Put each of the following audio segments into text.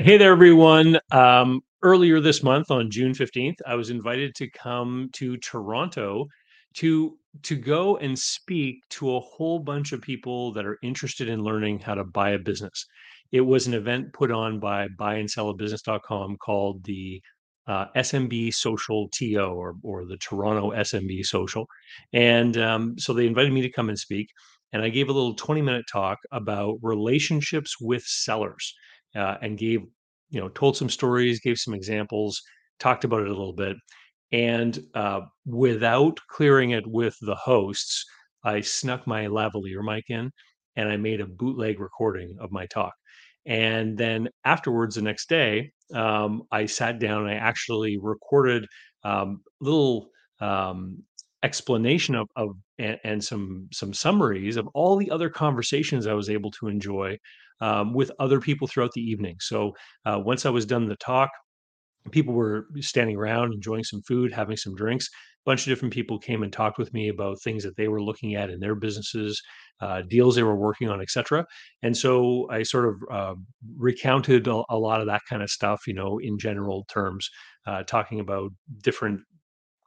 Hey there, everyone. Um, earlier this month on June 15th, I was invited to come to Toronto to to go and speak to a whole bunch of people that are interested in learning how to buy a business. It was an event put on by buyandsell-a-business.com called the uh, SMB Social TO or or the Toronto SMB Social. And um, so they invited me to come and speak, and I gave a little 20 minute talk about relationships with sellers uh, and gave you know told some stories gave some examples talked about it a little bit and uh, without clearing it with the hosts i snuck my lavalier mic in and i made a bootleg recording of my talk. And then afterwards the next day um, i sat down and i actually recorded um, little um, explanation of, of and, and some some summaries of all the other conversations i was able to enjoy um, with other people throughout the evening. So uh, once I was done the talk, people were standing around enjoying some food, having some drinks. A bunch of different people came and talked with me about things that they were looking at in their businesses, uh, deals they were working on, etc. And so I sort of uh, recounted a, a, lot of that kind of stuff, you know, in general terms, uh, talking about different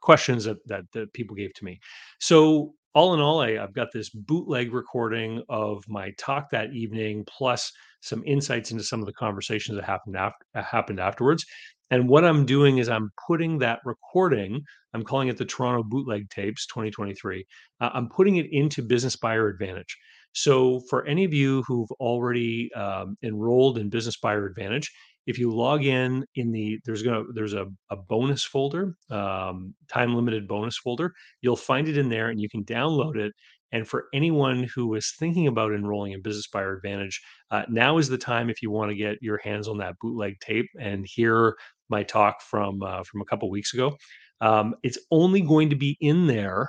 questions that, that that people gave to me. So all in all, I, I've got this bootleg recording of my talk that evening, plus some insights into some of the conversations that happened after happened afterwards. And what I'm doing is I'm putting that recording. I'm calling it the Toronto Bootleg Tapes 2023. Uh, I'm putting it into Business Buyer Advantage. So for any of you who've already um, enrolled in Business Buyer Advantage, if you log in in the there's gonna there's a, a bonus folder um, time limited bonus folder you'll find it in there and you can download it. And for anyone who is thinking about enrolling in business buyer advantage uh, now is the time if you want to get your hands on that bootleg tape and hear my talk from uh, from a couple weeks ago. Um, it's only going to be in there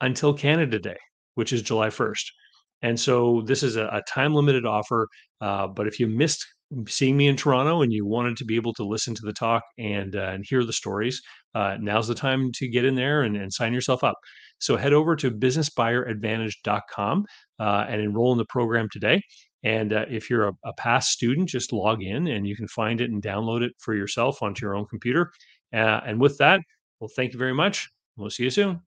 until canada day which is july 1st and so this is a, a time limited offer uh, but if you missed seeing me in Toronto and you wanted to be able to listen to the talk and uh, and hear the stories, uh, now's the time to get in there and, and sign yourself up. So head over to businessbuyeradvantage.com uh, and enroll in the program today. And uh, if you're a, a, past student, just log in and you can find it and download it for yourself onto your own computer. Uh, and with that, well, thank you very much. We'll see you soon.